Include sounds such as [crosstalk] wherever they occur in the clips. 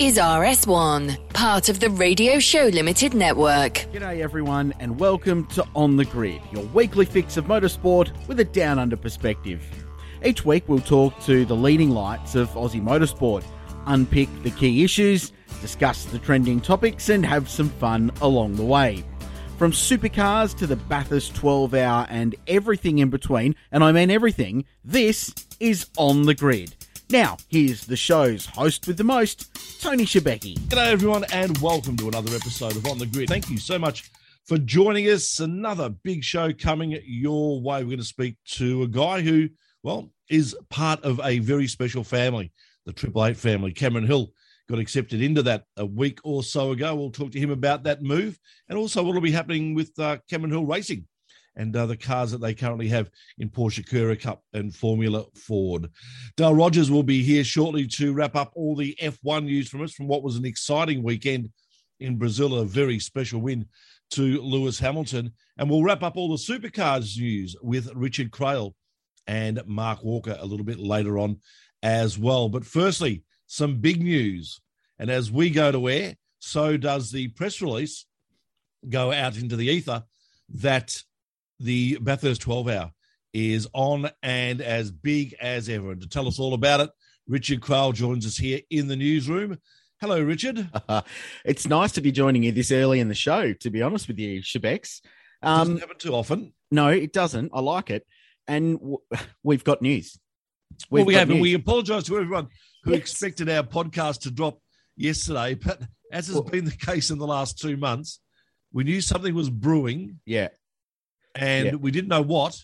is RS1, part of the Radio Show Limited network. G'day, everyone, and welcome to On the Grid, your weekly fix of motorsport with a down under perspective. Each week, we'll talk to the leading lights of Aussie motorsport, unpick the key issues, discuss the trending topics, and have some fun along the way. From supercars to the Bathurst 12 hour and everything in between, and I mean everything, this is On the Grid. Now, here's the show's host with the most, Tony Shebeki. G'day, everyone, and welcome to another episode of On the Grid. Thank you so much for joining us. Another big show coming your way. We're going to speak to a guy who, well, is part of a very special family, the Triple Eight family. Cameron Hill got accepted into that a week or so ago. We'll talk to him about that move and also what will be happening with uh, Cameron Hill Racing and uh, the cars that they currently have in Porsche Carrera Cup and Formula Ford. Dale Rogers will be here shortly to wrap up all the F1 news from us from what was an exciting weekend in Brazil, a very special win to Lewis Hamilton. And we'll wrap up all the supercars news with Richard Craill and Mark Walker a little bit later on as well. But firstly, some big news. And as we go to air, so does the press release go out into the ether that the Bathurst 12 hour is on and as big as ever. And to tell us all about it, Richard Craill joins us here in the newsroom. Hello, Richard. [laughs] it's nice to be joining you this early in the show, to be honest with you, Shebex. Um, doesn't happen too often. No, it doesn't. I like it. And w- [sighs] we've got news. We've well, we have, news. and we apologize to everyone who yes. expected our podcast to drop yesterday. But as has well, been the case in the last two months, we knew something was brewing. Yeah and yeah. we didn't know what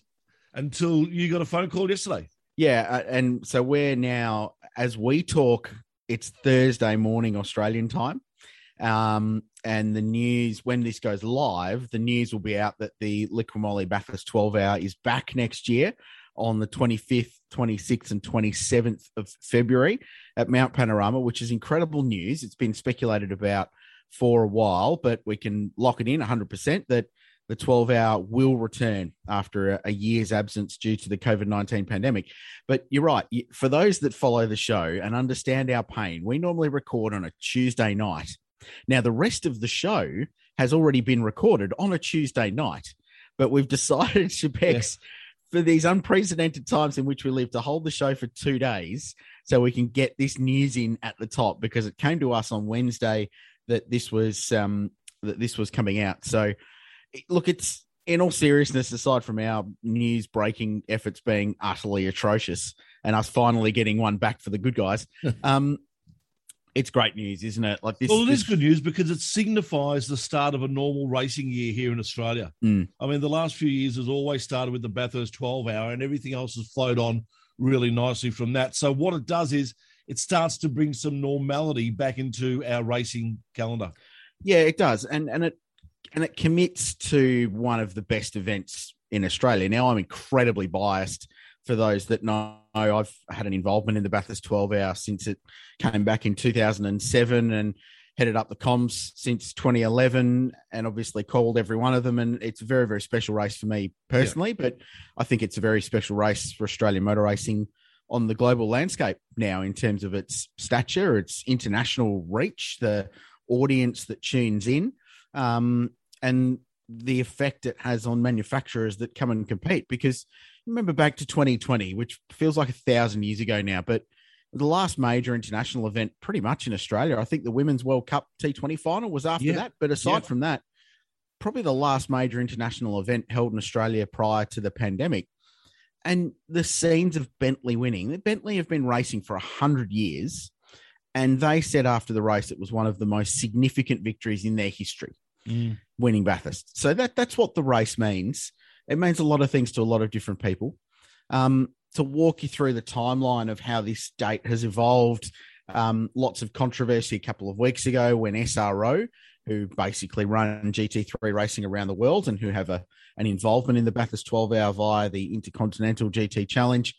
until you got a phone call yesterday. Yeah, uh, and so we're now as we talk. It's Thursday morning Australian time, um, and the news when this goes live, the news will be out that the Liqui Moly Bathurst 12 Hour is back next year on the 25th, 26th, and 27th of February at Mount Panorama, which is incredible news. It's been speculated about for a while, but we can lock it in 100% that the 12 hour will return after a, year's absence due to the COVID 19 pandemic. But you're right. For those that follow the show and understand our pain, we normally record on a Tuesday night. Now, the rest of the show has already been recorded on a Tuesday night, but we've [laughs] decided, Shebex, for these unprecedented times in which we live, to hold the show for two days so we can get this news in at the top because it came to us on Wednesday that this was um, that this was coming out. So look, it's in all seriousness, aside from our news breaking efforts being utterly atrocious and us finally getting one back for the good guys, [laughs] um, it's great news, isn't it? Like this. Well, it this... is good news because it signifies the start of a normal racing year here in Australia. Mm. I mean, the last few years has always started with the Bathurst 12 hour, and everything else has flowed on really nicely from that. So what it does is it starts to bring some normality back into our racing calendar. Yeah, it does, and and it and it commits to one of the best events in Australia. Now, I'm incredibly biased for those that know. I've had an involvement in the Bathurst 12 hour since it came back in 2007 and headed up the comms since 2011 and obviously called every one of them. And it's a very, very special race for me personally, yeah. but I think it's a very special race for Australian motor racing on the global landscape now in terms of its stature, its international reach, the audience that tunes in um, and the effect it has on manufacturers that come and compete. Because remember back to 2020, which feels like a thousand years ago now, but the last major international event pretty much in Australia. I think the Women's World Cup T20 final was after yeah. that. But aside yeah. from that, probably the last major international event held in Australia prior to the pandemic. And the scenes of Bentley winning, Bentley have been racing for 100 years. And they said after the race it was one of the most significant victories in their history mm. winning Bathurst. So that that's what the race means. It means a lot of things to a lot of different people. Um, to walk you through the timeline of how this date has evolved, um, lots of controversy a couple of weeks ago when SRO who basically run GT3 racing around the world and who have a, an involvement in the Bathurst 12 hour via the Intercontinental GT Challenge.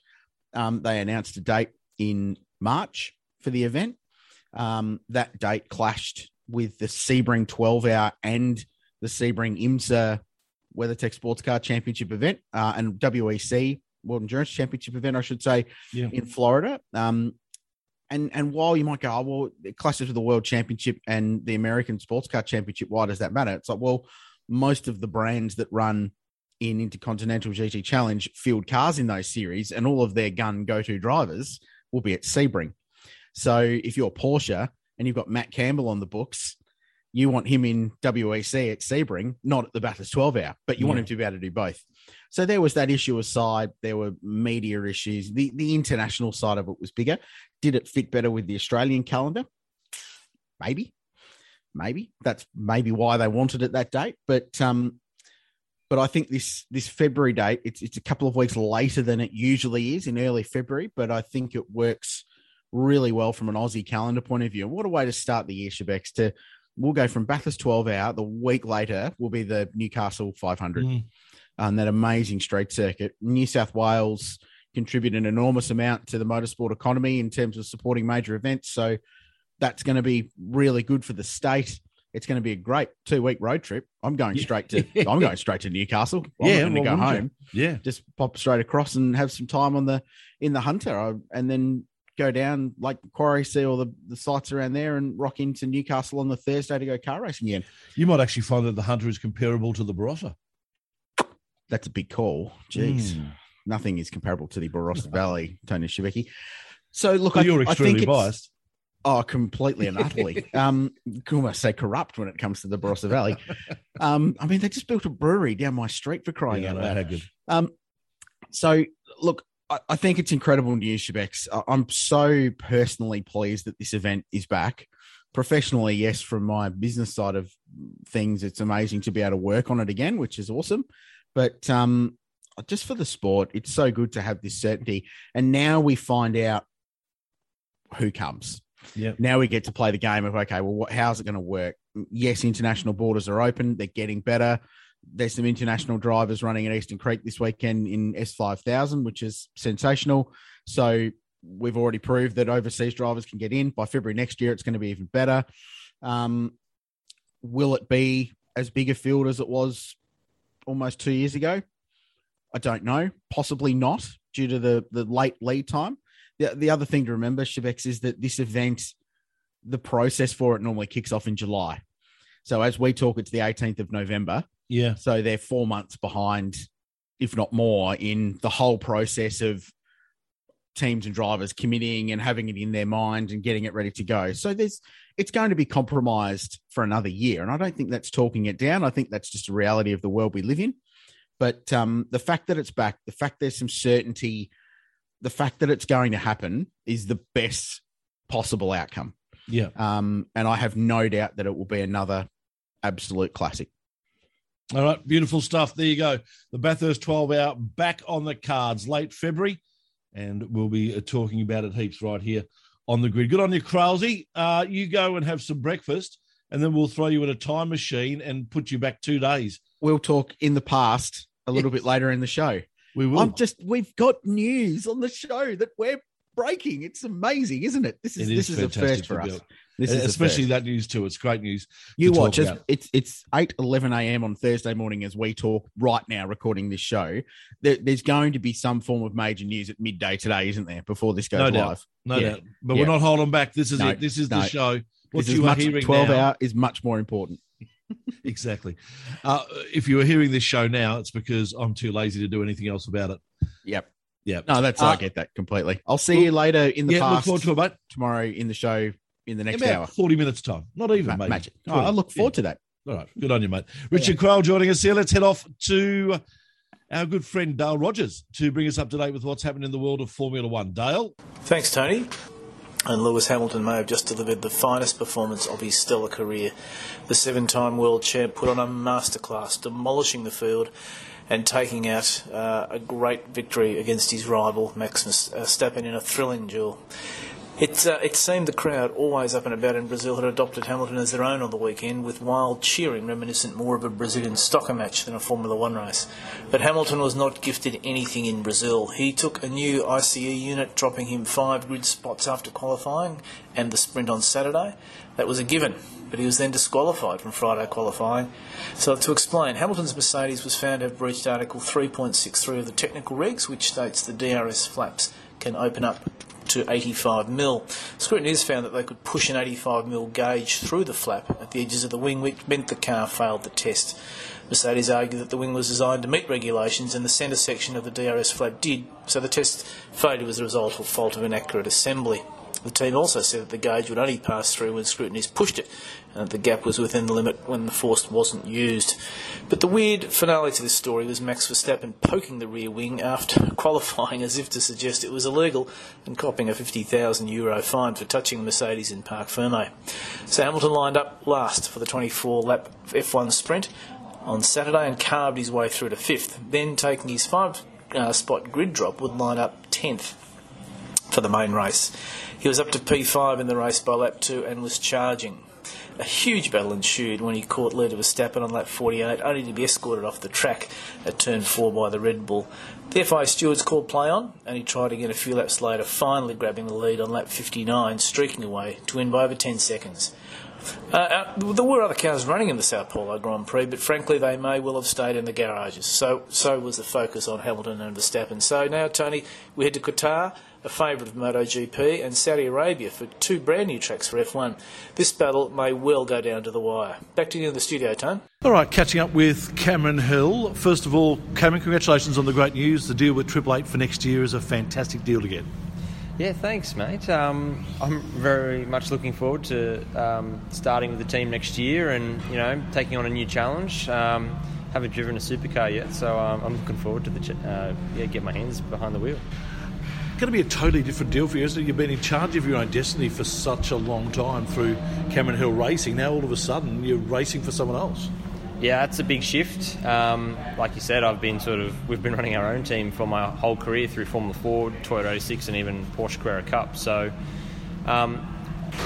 Um, they announced a date in March for the event. Um, that date clashed with the Sebring 12 hour and the Sebring IMSA WeatherTech Sports Car Championship event uh, and WEC World Endurance Championship event, I should say, Yeah. in Florida. Um, and and while you might go, oh, well, it clashes with the World Championship and the American Sports Car Championship, why does that matter? It's like, well, most of the brands that run in Intercontinental GT Challenge field cars in those series, and all of their gun go to drivers will be at Sebring. So if you're Porsche and you've got Matt Campbell on the books, you want him in WEC at Sebring, not at the Bathurst 12 hour, but you want him to be able to do both. So there was that issue aside. There were media issues. The the international side of it was bigger. Did it fit better with the Australian calendar? Maybe, maybe that's maybe why they wanted it that date. But um, but I think this this February date it's it's a couple of weeks later than it usually is in early February. But I think it works really well from an Aussie calendar point of view. What a way to start the year, Shebex. To we'll go from Bathurst 12 hour. The week later will be the Newcastle 500 Mm. on that amazing straight circuit. New South Wales contribute an enormous amount to the motorsport economy in terms of supporting major events. So that's going to be really good for the state. It's going to be a great two week road trip. I'm going straight to I'm going straight to Newcastle. I'm Yeah, going to well, go wouldn't you? home. Yeah. Just pop straight across and have some time on the in the Hunter, I, and then go down Lake Macquarie see all the, the sites around there, and rock into Newcastle on the Thursday to go car racing again. You might actually find that the Hunter is comparable to the Barossa. That's a big call. Jeez. Mm. nothing is comparable to the Barossa [laughs] Valley, Tony Shibeki. So look, Well, I, you're I think extremely it's- biased. Oh, completely and utterly. [laughs] um, almost say corrupt when it comes to the Barossa Valley. Um, I mean, they just built a brewery down my street for crying Yeah, out loud. Um, so look, I, I think it's incredible news, Shebex. I'm so personally pleased that this event is back. Professionally, yes, from my business side of things, it's amazing to be able to work on it again, which is awesome. But um, just for the sport, it's so good to have this certainty. And now we find out who comes. Yeah. Now we get to play the game of okay, well, what, how's it going to work? Yes, international borders are open; they're getting better. There's some international drivers running at Eastern Creek this weekend in S5000, which is sensational. So we've already proved that overseas drivers can get in. By February next year, it's going to be even better. Um, will it be as big a field as it was almost two years ago? I don't know. Possibly not, due to the the late lead time. The, the other thing to remember, Shebex, is that this event, the process for it normally kicks off in July. So as we talk, it's the 18th of November. Yeah. So they're four months behind, if not more, in the whole process of teams and drivers committing and having it in their mind and getting it ready to go. So there's it's going to be compromised for another year. And I don't think that's talking it down. I think that's just a reality of the world we live in. But um, the fact that it's back, the fact there's some certainty, the fact that it's going to happen is the best possible outcome. Yeah. Um, and I have no doubt that it will be another absolute classic. All right, beautiful stuff. There you go. The Bathurst 12 hour back on the cards late February, and we'll be uh, talking about it heaps right here on the grid. Good on you, Kralsey. Uh, you go and have some breakfast, and then we'll throw you in a time machine and put you back two days. We'll talk in the past a little Yes. bit later in the show. We will. I'm just we've got news on the show that we're breaking. It's amazing, isn't it? This is It this is is a first for us. This is especially that news too. It's great news. You watch it's, it's it's eight eleven a.m. on Thursday morning as we talk right now, recording this show. There, there's going to be some form of major news at midday today, isn't there? Before this goes No live, doubt. No Yeah. doubt. But Yeah. we're not holding back. This is No, it. This is no. the show. What This is you are much, hearing twelve now, hour is much more important. [laughs] exactly. Uh, if you are hearing this show now, it's because I'm too lazy to do anything else about it. Yep. Yeah. No, that's Uh, I get that completely. I'll see you later in the yeah, look forward to it, mate. tomorrow in the show in the next About hour. 40 minutes time. Not even, Ma- mate. Magic. Oh, I look forward to that. All right. Good on you, mate. Richard Craill joining us here. Let's head off to our good friend Dale Rogers to bring us up to date with what's happening in the world of Formula One. Dale? Thanks, Tony. And Lewis Hamilton may have just delivered the finest performance of his stellar career. The seven time world champ put on a masterclass, demolishing the field and taking out uh, a great victory against his rival, Max Verstappen, in a thrilling duel. It, uh, it seemed the crowd, always up and about in Brazil, had adopted Hamilton as their own on the weekend, with wild cheering reminiscent more of a Brazilian stocker match than a Formula One race. But Hamilton was not gifted anything in Brazil. He took a new ICE unit, dropping him five grid spots after qualifying and the sprint on Saturday. That was a given, but he was then disqualified from Friday qualifying. So, to explain, Hamilton's Mercedes was found to have breached Article 3.63 of the technical regs, which states the DRS flaps can open up to 85 mil. Scrutineers found that they could push an 85 mil gauge through the flap at the edges of the wing, which meant the car failed the test. Mercedes argued that the wing was designed to meet regulations and the centre section of the DRS flap did, so the test failure was the result of fault of inaccurate assembly. The team also said that the gauge would only pass through when scrutineers pushed it, and that the gap was within the limit when the force wasn't used. But the weird finale to this story was Max Verstappen poking the rear wing after [laughs] qualifying as if to suggest it was illegal and copping a 50,000 euro fine for touching the Mercedes in Parc Ferme. So Hamilton lined up last for the 24 lap F1 sprint on Saturday and carved his way through to fifth. Then, taking his five uh, spot grid drop, would line up 10th for the main race. He was up to P5 in the race by lap 2 and was charging. A huge battle ensued when he caught leader Verstappen on lap 48, only to be escorted off the track at turn 4 by the Red Bull. The FIA stewards called play on, and he tried again a few laps later, finally grabbing the lead on lap 59, streaking away to win by over 10 seconds. Uh, uh, there were other cars running in the Sao Paulo Grand Prix, but frankly, they may well have stayed in the garages. So, so was the focus on Hamilton and Verstappen. So now, Tony, we head to Qatar, a favourite of MotoGP, and Saudi Arabia for two brand new tracks for F1. This battle may well go down to the wire. Back to you in the studio, Tone. All right, catching up with Cameron Hill. First of all, Cameron, congratulations on the great news. The deal with Triple Eight for next year is a fantastic deal to get. Yeah, thanks, mate. Um, I'm very much looking forward to um, starting with the team next year and you know taking on a new challenge. Um, haven't driven a supercar yet, so um, I'm looking forward to the ch- uh, yeah get my hands behind the wheel. Going to be a totally different deal for you, isn't it? You've been in charge of your own destiny for such a long time through Cameron Hill Racing. Now all of a sudden you're racing for someone else. Yeah, it's a big shift. Um, like you said, I've been sort of we've been running our own team for my whole career through Formula Ford, Toyota 86, and even Porsche Carrera Cup. So um,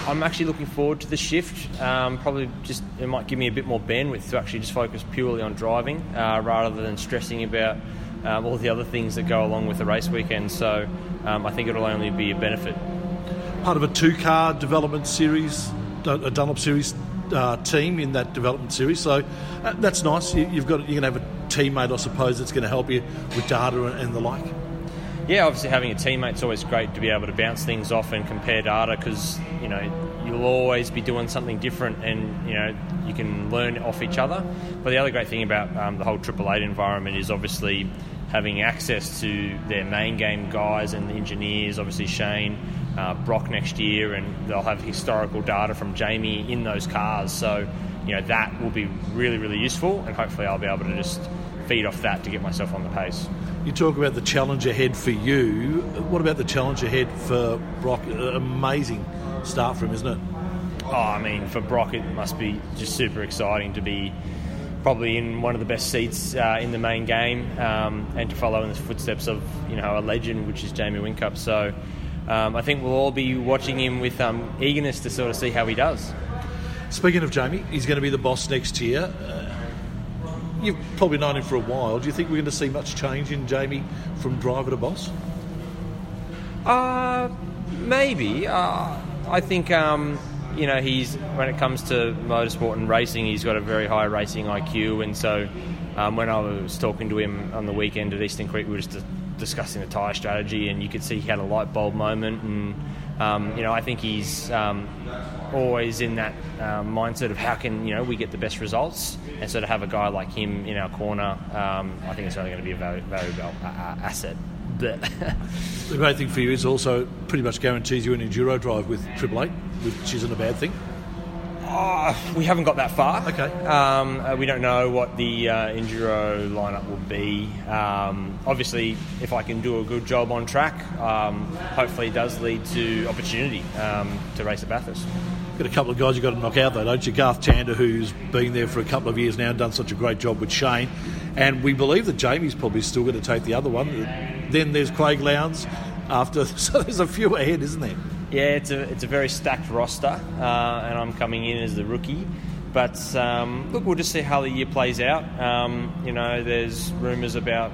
I'm actually looking forward to the shift. Um, probably just it might give me a bit more bandwidth to actually just focus purely on driving uh, rather than stressing about um, all the other things that go along with the race weekend. So um, I think it'll only be a benefit. Part of a two-car development series, a Dunlop series uh, team in that development series. So uh, that's nice. You, have got you're going to have a teammate, I suppose, that's going to help you with data and, and the like. Yeah, obviously having a teammate's always great to be able to bounce things off and compare data because you know you'll always be doing something different and you know you can learn off each other. But the other great thing about um, the whole Triple Eight environment is obviously having access to their main game guys and the engineers. Obviously Shane uh, Brock next year, and they'll have historical data from Jamie in those cars. So, you know, that will be really, really useful, and hopefully, I'll be able to just feed off that to get myself on the pace. You talk about the challenge ahead for you. What about the challenge ahead for Brock? Amazing start for him, isn't it? Oh, I mean, for Brock, it must be just super exciting to be probably in one of the best seats uh, in the main game um, and to follow in the footsteps of you know a legend, which is Jamie Whincup. So um, I think we'll all be watching him with um, eagerness to sort of see how he does. Speaking of Jamie, he's going to be the boss next year. Uh, you've probably known him for a while. Do you think we're going to see much change in Jamie from driver to boss? Uh, maybe. Uh, I think um, you know he's when it comes to motorsport and racing, he's got a very high racing IQ, and so um, when I was talking to him on the weekend at Eastern Creek, we were just discussing the tyre strategy, and you could see he had a light bulb moment. And um, you know, I think he's um, always in that um, mindset of how can you know we get the best results, and so to have a guy like him in our corner, um, I think it's only going to be a valuable uh, uh, [laughs] asset. the great thing for you is also pretty much guarantees you an enduro drive with Triple Eight, which isn't a bad thing. Oh, we haven't got that far. Okay. Um, uh, we don't know what the uh, enduro lineup will be. Um, obviously, if I can do a good job on track, um, hopefully it does lead to opportunity um, to race at Bathurst. Got a couple of guys you've got to knock out though, don't you? Garth Tander, who's been there for a couple of years now, and done such a great job with Shane, and we believe that Jamie's probably still going to take the other one. Then there's Craig Lowndes after, [laughs] so there's a few ahead, isn't there? Yeah, it's a it's a very stacked roster, uh, and I'm coming in as the rookie. But um, look, we'll just see how the year plays out. Um, you know, there's rumours about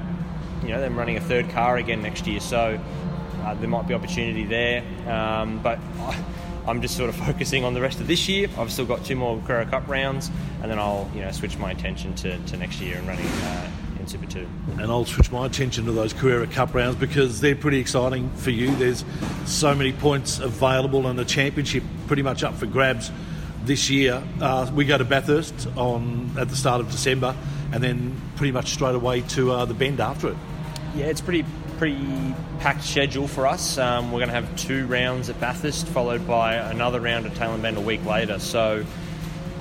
you know them running a third car again next year, so uh, there might be opportunity there. Um, but I'm just sort of [laughs] focusing on the rest of this year. I've still got two more Carrera Cup rounds, and then I'll you know switch my attention to, to next year and running uh, Super Two. And I'll switch my attention to those Carrera Cup rounds because they're pretty exciting for you. There's so many points available, and the championship pretty much up for grabs this year. Uh, we go to Bathurst on at the start of December, and then pretty much straight away to uh, the Bend after it. Yeah, it's pretty pretty packed schedule for us. Um, we're going to have two rounds at Bathurst, followed by another round at Tailem Bend a week later. So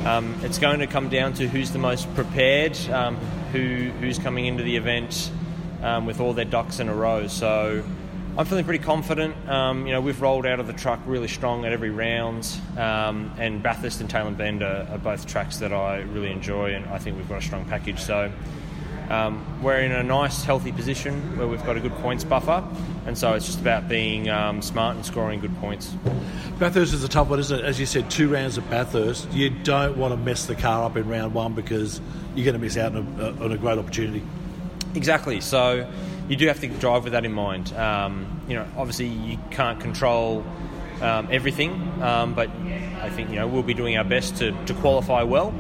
um, it's going to come down to who's the most prepared, um, who who's coming into the event um, with all their ducks in a row. So I'm feeling pretty confident. Um, you know, we've rolled out of the truck really strong at every round, um, and Bathurst and Tailem Bend are, are both tracks that I really enjoy, and I think we've got a strong package. So. Um, we're in a nice, healthy position where we've got a good points buffer, and so it's just about being um, smart and scoring good points. Bathurst is a tough one, isn't it? As you said, two rounds at Bathurst. You don't want to mess the car up in round one because you're going to miss out on a, on a great opportunity. Exactly. So you do have to drive with that in mind. Um, you know, obviously you can't control um, everything, um, but I think you know we'll be doing our best to, to qualify well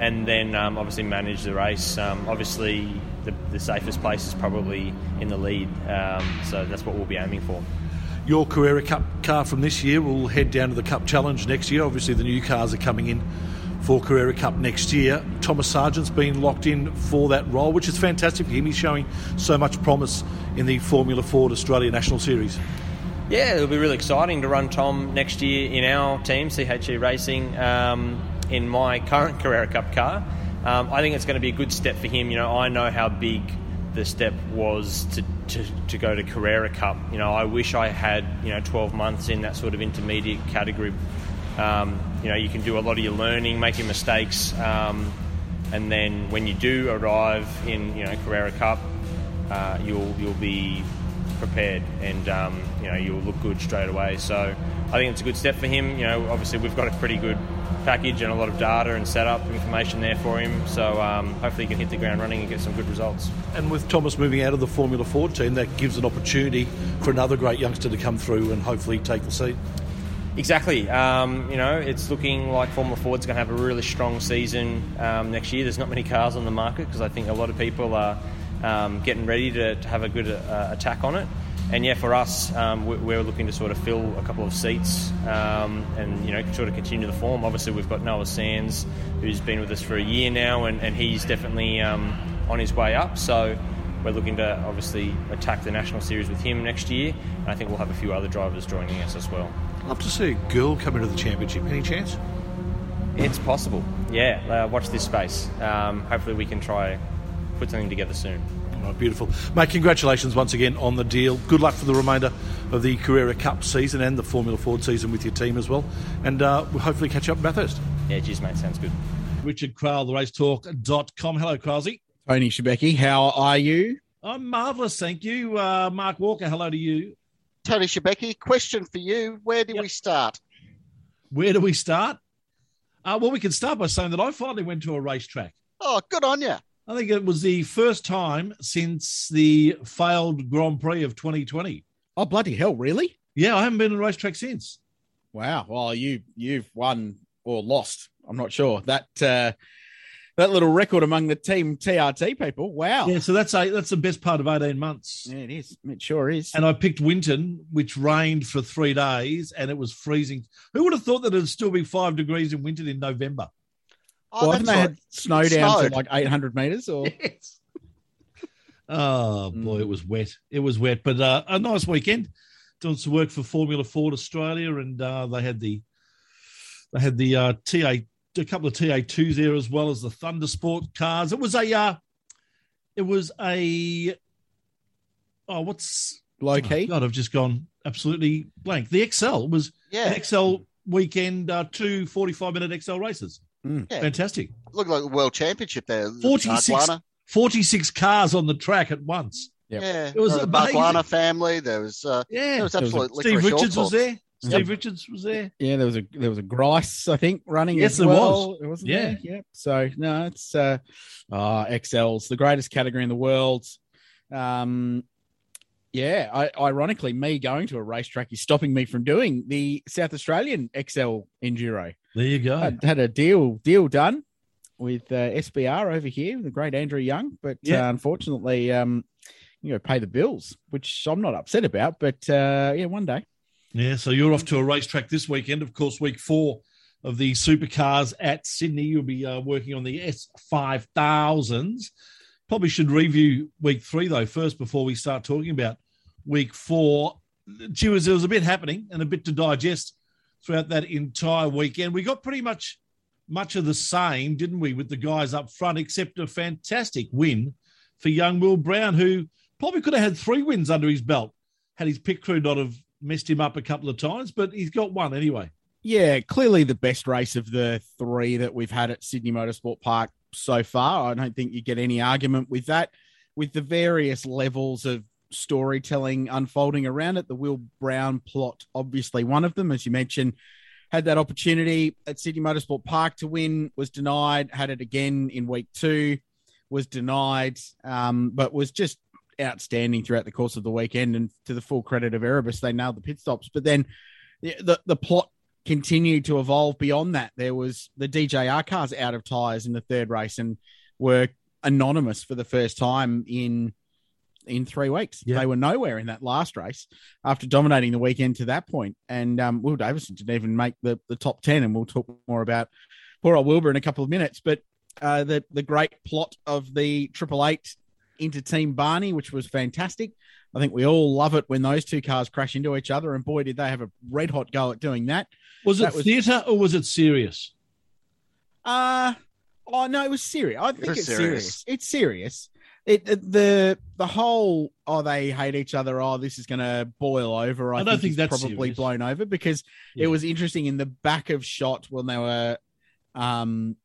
and then um, obviously manage the race. Um, obviously, the, the, safest place is probably in the lead, um, so that's what we'll be aiming for. Your Carrera Cup car from this year will head down to the Cup Challenge next year. Obviously, the new cars are coming in for Carrera Cup next year. Thomas Sargent's been locked in for that role, which is fantastic for him. He's showing so much promise in the Formula Ford Australia National Series. Yeah, it'll be really exciting to run Tom next year in our team, CHE Racing. Um, in my current Carrera Cup car. Um, I think it's going to be a good step for him. You know, I know how big the step was to, to, to go to Carrera Cup. You know, I wish I had, you know, 12 months in that sort of intermediate category. Um, you know, you can do a lot of your learning, making mistakes, um, and then when you do arrive in, you know, Carrera Cup, uh, you'll you'll be prepared and um, you know you'll look good straight away. So I think it's a good step for him. You know, obviously we've got a pretty good package and a lot of data and setup information there for him. So um, hopefully he can hit the ground running and get some good results. And with Thomas moving out of the Formula Ford team, that gives an opportunity for another great youngster to come through and hopefully take the seat. Exactly. Um, you know, it's looking like Formula Ford's going to have a really strong season um, next year. There's not many cars on the market because I think a lot of people are um, getting ready to, to, have a good uh, attack on it and yeah, for us, um, we're looking to sort of fill a couple of seats um, and you know sort of continue the form. Obviously, we've got Noah Sands, who's been with us for a year now, and, and he's definitely um, on his way up. So we're looking to obviously attack the national series with him next year, and I think we'll have a few other drivers joining us as well. Love to see a girl come into the championship. Any chance? It's possible. Yeah, uh, watch this space. Um, hopefully, we can try put something together soon. Oh, beautiful. Mate, congratulations once again on the deal. Good luck for the remainder of the Carrera Cup season and the Formula Ford season with your team as well. And uh, we'll hopefully catch up at Bathurst. Yeah, cheers, mate. Sounds good. Richard Craill, the racetalk.com. Hello, Crowsey. Tony Shebeki, how are you? I'm marvellous, thank you. Uh, Mark Walker, hello to you. Tony Shebeki, question for you. Where do yep. we start? Where do we start? Uh, well, we can start by saying that I finally went to a racetrack. Oh, good on you. I think it was the first time since the failed Grand Prix of 2020. Oh bloody hell! Really? Yeah, I haven't been on a racetrack since. Wow. Well, you you've won or lost. I'm not sure that uh, that little record among the team TRT people. Wow. Yeah. So that's a that's the best part of 18 months. Yeah, it is. It sure is. And I picked Winton, which rained for three days, and it was freezing. Who would have thought that it'd still be five degrees in Winton in November? Oh, well, haven't they had snow down to like 800 meters or? [laughs] Yes. oh boy, mm. it was wet. It was wet, but uh, a nice weekend. Doing some work for Formula Ford Australia, and uh, they had the they had the uh, TA a couple of TA twos there as well as the Thunder Sport cars. It was a uh, it was a oh what's low key? Oh, God, I've just gone absolutely blank. The XL was yeah XL weekend uh, two 45 minute XL races. Mm. Yeah. Fantastic. Looked like a world championship there. 46, 46 cars on the track at once. Yep. Yeah, it was the Barguana family. There was uh, yeah, there was absolutely Steve Richards was there. Steve Richards was there. Yeah, there was a there was a Grice, I think, running. Yes, as there well. was. It wasn't Yeah. there. Yeah. So no, it's uh, uh XL's the greatest category in the world. Um, yeah. I, ironically, me going to a racetrack is stopping me from doing the South Australian XL enduro. There you go. I had a deal deal done with uh, SBR over here, the great Andrew Young, but Yeah. uh, unfortunately, um, you know, pay the bills, which I'm not upset about. But uh, yeah, one day. Yeah, so you're off to a racetrack this weekend. Of course, week four of the supercars at Sydney. You'll be uh, working on the S5000s. Probably should review week three, though, first before we start talking about week four. Gee, whiz, there was a bit happening and a bit to digest throughout that entire weekend. We got pretty much much of the same, didn't we, with the guys up front, except a fantastic win for young Will Brown, who probably could have had three wins under his belt had his pit crew not have messed him up a couple of times, but he's got one anyway. Yeah, clearly the best race of the three that we've had at Sydney Motorsport Park so far. I don't think you get any argument with that. With the various levels of storytelling unfolding around it, the Will Brown plot, obviously one of them, as you mentioned, had that opportunity at Sydney Motorsport Park to win, was denied, had it again in week two, was denied, um, but was just outstanding throughout the course of the weekend. And to the full credit of Erebus, they nailed the pit stops. But then the, the, the plot continued to evolve beyond that. There was the DJR cars out of tires in the third race and were anonymous for the first time in in three weeks. Yeah. They were nowhere in that last race after dominating the weekend to that point. And um, Will Davison didn't even make the, the top 10. And we'll talk more about poor old Wilbur in a couple of minutes. But uh, the, the great plot of the Triple Eight into Team Barney, which was fantastic. I think we all love it when those two cars crash into each other. And boy, did they have a red hot go at doing that. Was it was- theatre or was it serious? Uh oh no, it was serious. I think was it's serious. serious. It's serious. It, it- the the whole oh they hate each other. Oh, this is going to boil over. I, I don't think is that's probably serious. blown over because Yeah. it was interesting in the back of shot when they were, um,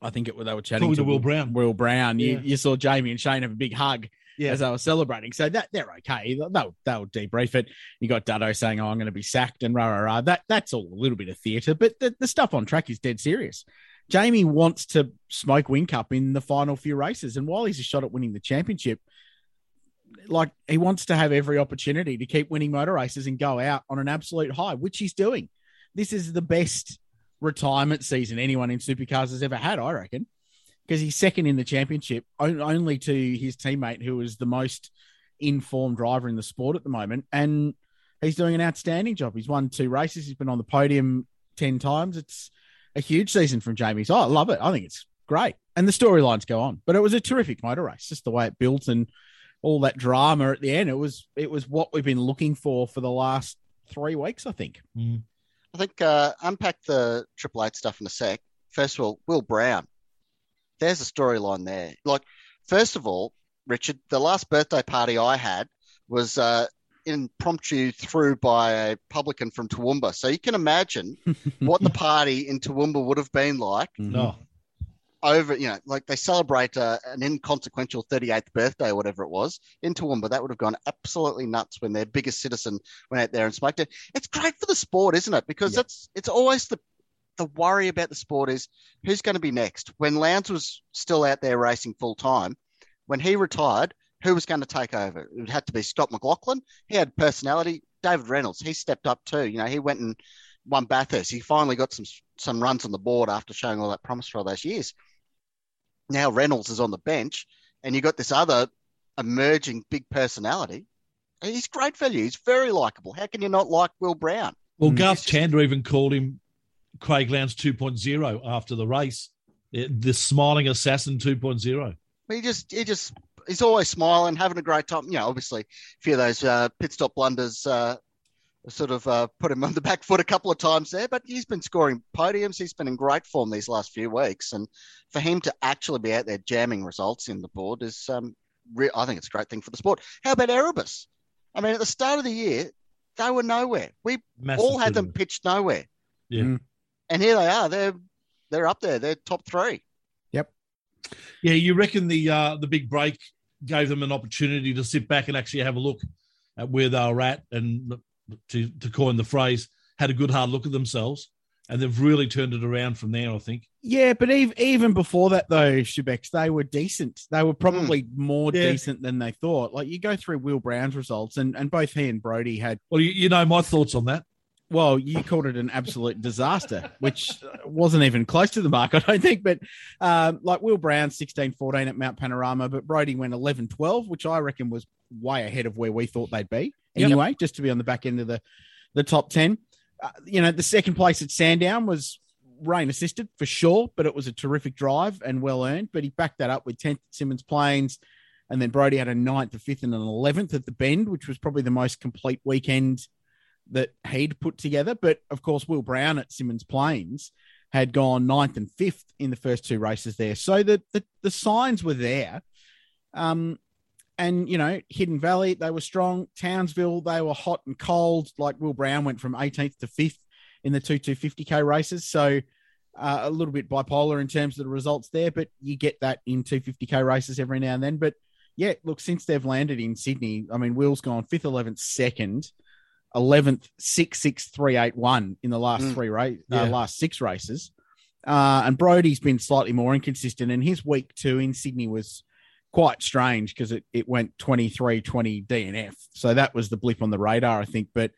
I think it they were chatting Talking to to Will Brown. Will Brown. You Yeah. you saw Jamie and Shane have a big hug. Yeah. As they were celebrating, so that they're okay. They'll they'll debrief it. You got Duddo saying, "Oh, I'm going to be sacked," and rah rah rah. That that's all a little bit of theatre, but the, the stuff on track is dead serious. Jamie wants to smoke Whincup in the final few races, and while he's a shot at winning the championship, like he wants to have every opportunity to keep winning motor races and go out on an absolute high, which he's doing. This is the best retirement season anyone in supercars has ever had, I reckon, because he's second in the championship, only to his teammate who is the most informed driver in the sport at the moment, and he's doing an outstanding job. He's won two races. He's been on the podium ten times. It's a huge season from Jamie. So I love it. I think it's great. And the storylines go on. But it was a terrific motor race, just the way it built and all that drama at the end. It was it was what we've been looking for for the last three weeks, I think. I think uh, unpack the Triple Eight stuff in a sec. First of all, Will Brown. There's a storyline there. Like, first of all, Richard, the last birthday party I had was uh, impromptu through by a publican from Toowoomba. So you can imagine [laughs] what the party in Toowoomba would have been like No. over, you know, like they celebrate uh, an inconsequential 38th birthday or whatever it was in Toowoomba. That would have gone absolutely nuts when their biggest citizen went out there and smoked it. It's great for the sport, isn't it? Because Yeah. that's it's always the the worry about the sport is who's going to be next. When Lowndes was still out there racing full time, when he retired, who was going to take over? It had to be Scott McLaughlin. He had personality. David Reynolds, he stepped up too. You know, he went and won Bathurst. He finally got some some runs on the board after showing all that promise for all those years. Now Reynolds is on the bench, and you got this other emerging big personality. He's great value. He's very likable. How can you not like Will Brown? Well, Mm. Garth Tander even called him Craig Lowndes 2.0 after the race. Eh, The smiling assassin 2.0. He just, he just, he's always smiling, having a great time. You know, obviously, a few of those uh, pit stop blunders uh, sort of uh, put him [laughs] on the back foot a couple of times there, but he's been scoring podiums. He's been in great form these last few weeks, and for him to actually be out there jamming results in the board is, um, re- I think it's a great thing for the sport. How about Erebus? I mean, at the start of the year, they were nowhere. We Massive all had them pitched nowhere, Yeah. Mm. and here they are. They're they're up there. They're top three. Yeah, you reckon the uh, the big break gave them an opportunity to sit back and actually have a look at where they were at, and to, to coin the phrase, had a good hard look at themselves. And they've really turned it around from there, I think. Yeah, but even even before that though, Shebex, they were decent. They were probably more Yeah. decent than they thought. Like you go through Will Brown's results, and and both he and Brody had. Well, you, you know my thoughts on that. Well, you called it an absolute disaster, which wasn't even close to the mark, I don't think. But um, like Will Brown, 16 14 at Mount Panorama, but Brody went 11 12, which I reckon was way ahead of where we thought they'd be Yep. anyway, just to be on the back end of the, the top 10. Uh, you know, the second place at Sandown was rain assisted for sure, but it was a terrific drive and well earned. But he backed that up with 10th at Symmons Plains. And then Brody had a ninth, a fifth, and an 11th at the Bend, which was probably the most complete weekend that he'd put together. But of course, Will Brown at Symmons Plains had gone ninth and fifth in the first two races there. So the the, the signs were there. Um, and you know, Hidden Valley, they were strong. Townsville, they were hot and cold. Like Will Brown went from 18th to fifth in the two 250k races. So uh, a little bit bipolar in terms of the results there, but you get that in 250k races every now and then. But yeah, look, since they've landed in Sydney, I mean, Will's gone fifth, 11th, second, 11th, six, six, three, eight, one in the last Mm. three race, Yeah. uh, last six races. Uh, and Brody's been slightly more inconsistent, and his week two in Sydney was quite strange because it, it went 23 20 DNF. So that was the blip on the radar, I think. But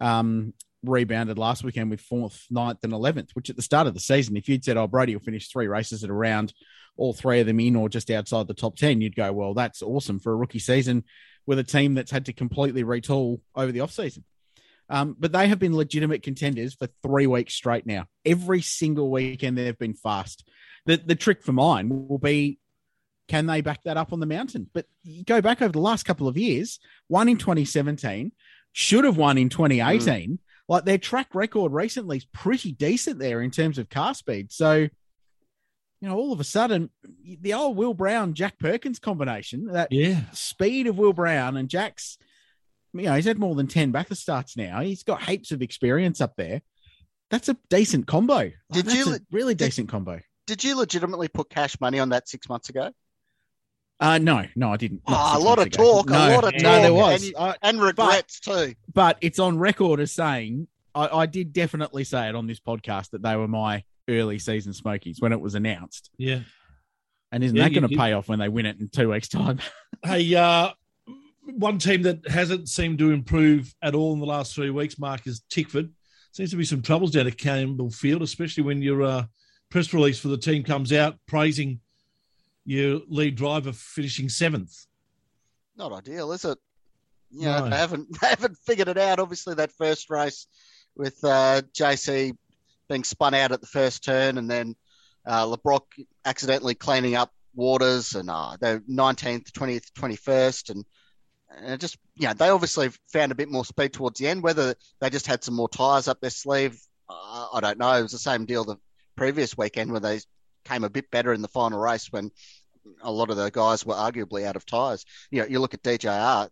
um, rebounded last weekend with fourth, ninth, and 11th, which at the start of the season, if you'd said, oh, Brody will finish three races at around all three of them in or just outside the top 10, you'd go, well, that's awesome for a rookie season with a team that's had to completely retool over the offseason. Um, but they have been legitimate contenders for three weeks straight now. Every single weekend they've been fast. The the trick for mine will be can they back that up on the mountain? But you go back over the last couple of years, one in 2017, should have won in 2018. Like their track record recently is pretty decent there in terms of car speed. So, you know, all of a sudden, the old Will Brown Jack Perkins combination, that Yeah. speed of Will Brown and Jack's, you know, he's had more than 10 Bathurst starts now. He's got heaps of experience up there. That's a decent combo. Like, Did that's you- a really did- decent combo? Did you legitimately put cash money on that six months ago? Uh, no, no, I didn't. Not Oh, a lot of ago. talk, a lot of no, talk, there was. and you- I- And regrets too. but it's on record as saying I, I did definitely say it on this podcast that they were my early season smokies when it was announced. Yeah. And isn't Yeah, that going to pay off when they win it in two weeks' time? [laughs] Hey, uh, one team that hasn't seemed to improve at all in the last three weeks, Mark, is Tickford. Seems to be some troubles down at Campbellfield, especially when your uh, press release for the team comes out praising your lead driver finishing seventh. Not ideal, is it? You know, No. they haven't [laughs] they haven't figured it out. Obviously, that first race with uh, JC being spun out at the first turn, and then uh, Le Brocq accidentally cleaning up waters, and uh, they're 19th, 20th, 21st, and and it just you know they obviously found a bit more speed towards the end. Whether they just had some more tires up their sleeve, uh, I don't know. It was the same deal the previous weekend where they came a bit better in the final race when a lot of the guys were arguably out of tires. You know, you look at DJR,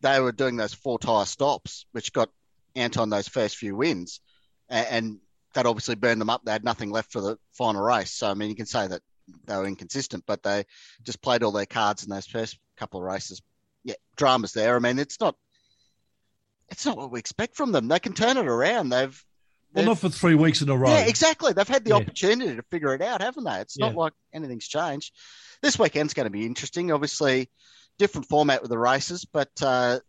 they were doing those four tire stops, which got Anton those first few wins, and, and that obviously burned them up. They had nothing left for the final race. So I mean, you can say that they were inconsistent, but they just played all their cards in those first couple of races. Yeah, drama's there. I mean, it's not. It's not what we expect from them. They can turn it around. They've Well, not for three weeks in a row. yeah, exactly. They've had the Yeah. opportunity to figure it out, haven't they? It's not like anything's changed. This weekend's going to be interesting. Obviously, different format with the races, but uh,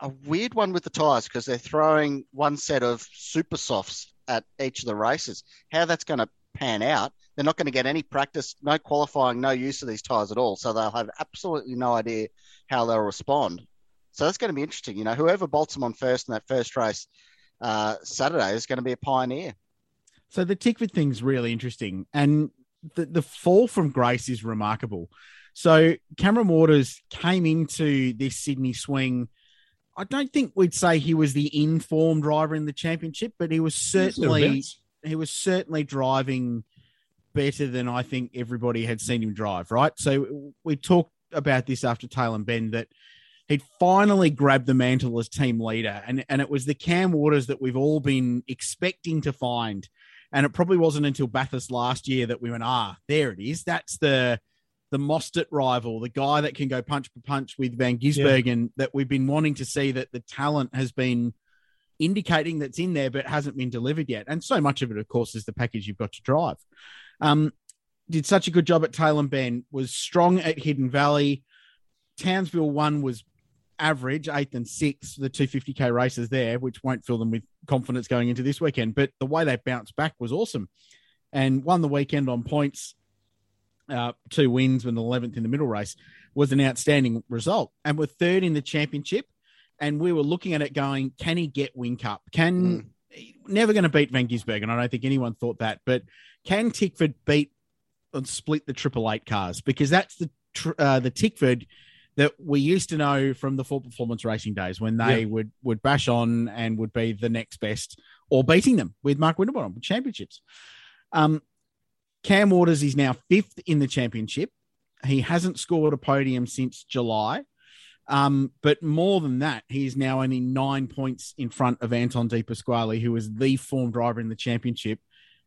a weird one with the tyres because they're throwing one set of super softs at each of the races. How that's going to pan out, they're not going to get any practice, no qualifying, no use of these tyres at all. So they'll have absolutely no idea how they'll respond. So that's going to be interesting. You know, whoever bolts them on first in that first race uh, Saturday is going to be a pioneer. So the Tickford thing's really interesting, and the the fall from grace is remarkable. So Cameron Waters came into this Sydney swing. I don't think we'd say he was the informed driver in the championship, but he was certainly he was certainly driving better than I think everybody had seen him drive. Right. So we talked about this after Tailem Bend that he'd finally grabbed the mantle as team leader, and and it was the Cam Waters that we've all been expecting to find. And it probably wasn't until Bathurst last year that we went, ah, there it is. That's the the Mostert rival, the guy that can go punch for punch with Van Gisbergen that we've been wanting to see that the talent has been indicating that's in there but hasn't been delivered yet. And so much of it, of course, is the package you've got to drive. Um, did such a good job at Tailem Bend, was strong at Hidden Valley. Townsville one was average, eighth and sixth, the 250k races there, which won't fill them with confidence going into this weekend. But the way they bounced back was awesome and won the weekend on points. Uh, two wins with an 11th in the middle race was an outstanding result. And we're third in the championship. And we were looking at it going, can he get Whincup? Can never going to beat Van Gisbergen? I don't think anyone thought that. But can Tickford beat and split the Triple Eight cars? Because that's the tr- uh, the Tickford that we used to know from the Ford Performance Racing days when they Yeah. would would bash on and would be the next best or beating them with Mark Winterbottom with championships. Um, Cam Waters is now fifth in the championship. He hasn't scored a podium since July. Um, but more than that, he is now only nine points in front of Anton De Pasquale, who is the form driver in the championship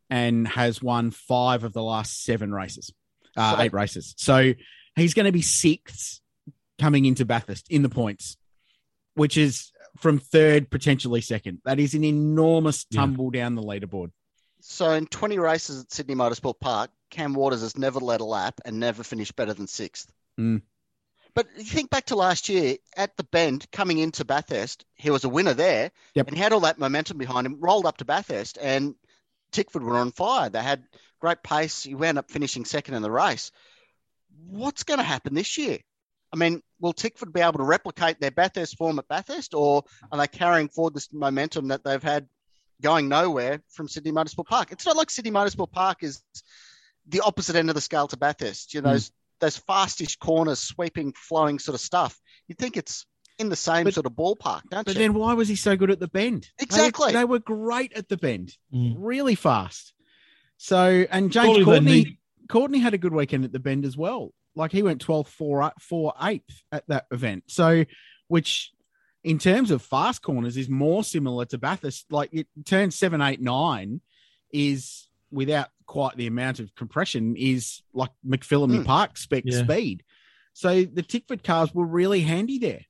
and has won five of the last seven races, uh, eight races. So he's going to be sixth coming into Bathurst in the points, which is from third, potentially second. That is an enormous Yeah. tumble down the leaderboard. So in 20 races at Sydney Motorsport Park, Cam Waters has never led a lap and never finished better than sixth. Mm. But you think back to last year at the bend coming into Bathurst, he was a winner there Yep. and he had all that momentum behind him, rolled up to Bathurst and Tickford were on fire. They had great pace. He wound up finishing second in the race. What's going to happen this year? I mean, will Tickford be able to replicate their Bathurst form at Bathurst or are they carrying forward this momentum that they've had going nowhere from Sydney Motorsport Park? It's not like Sydney Motorsport Park is the opposite end of the scale to Bathurst. You know, Hmm. those those fastish corners, sweeping, flowing sort of stuff. You think it's in the same But- sort of ballpark, don't But you? But then why was he so good at the bend? They were- Exactly. They were, great at the bend, Mm. really fast. So, and James Surely they Courtney, Courtney had a good weekend at the bend as well. Like he went 12 4 4 8th at that event. So, which in terms of fast corners is more similar to Bathurst. Like it turns 7 8 9 is without quite the amount of compression, is like McPhillamy Mm. Park spec Yeah. speed. So the Tickford cars were really handy there.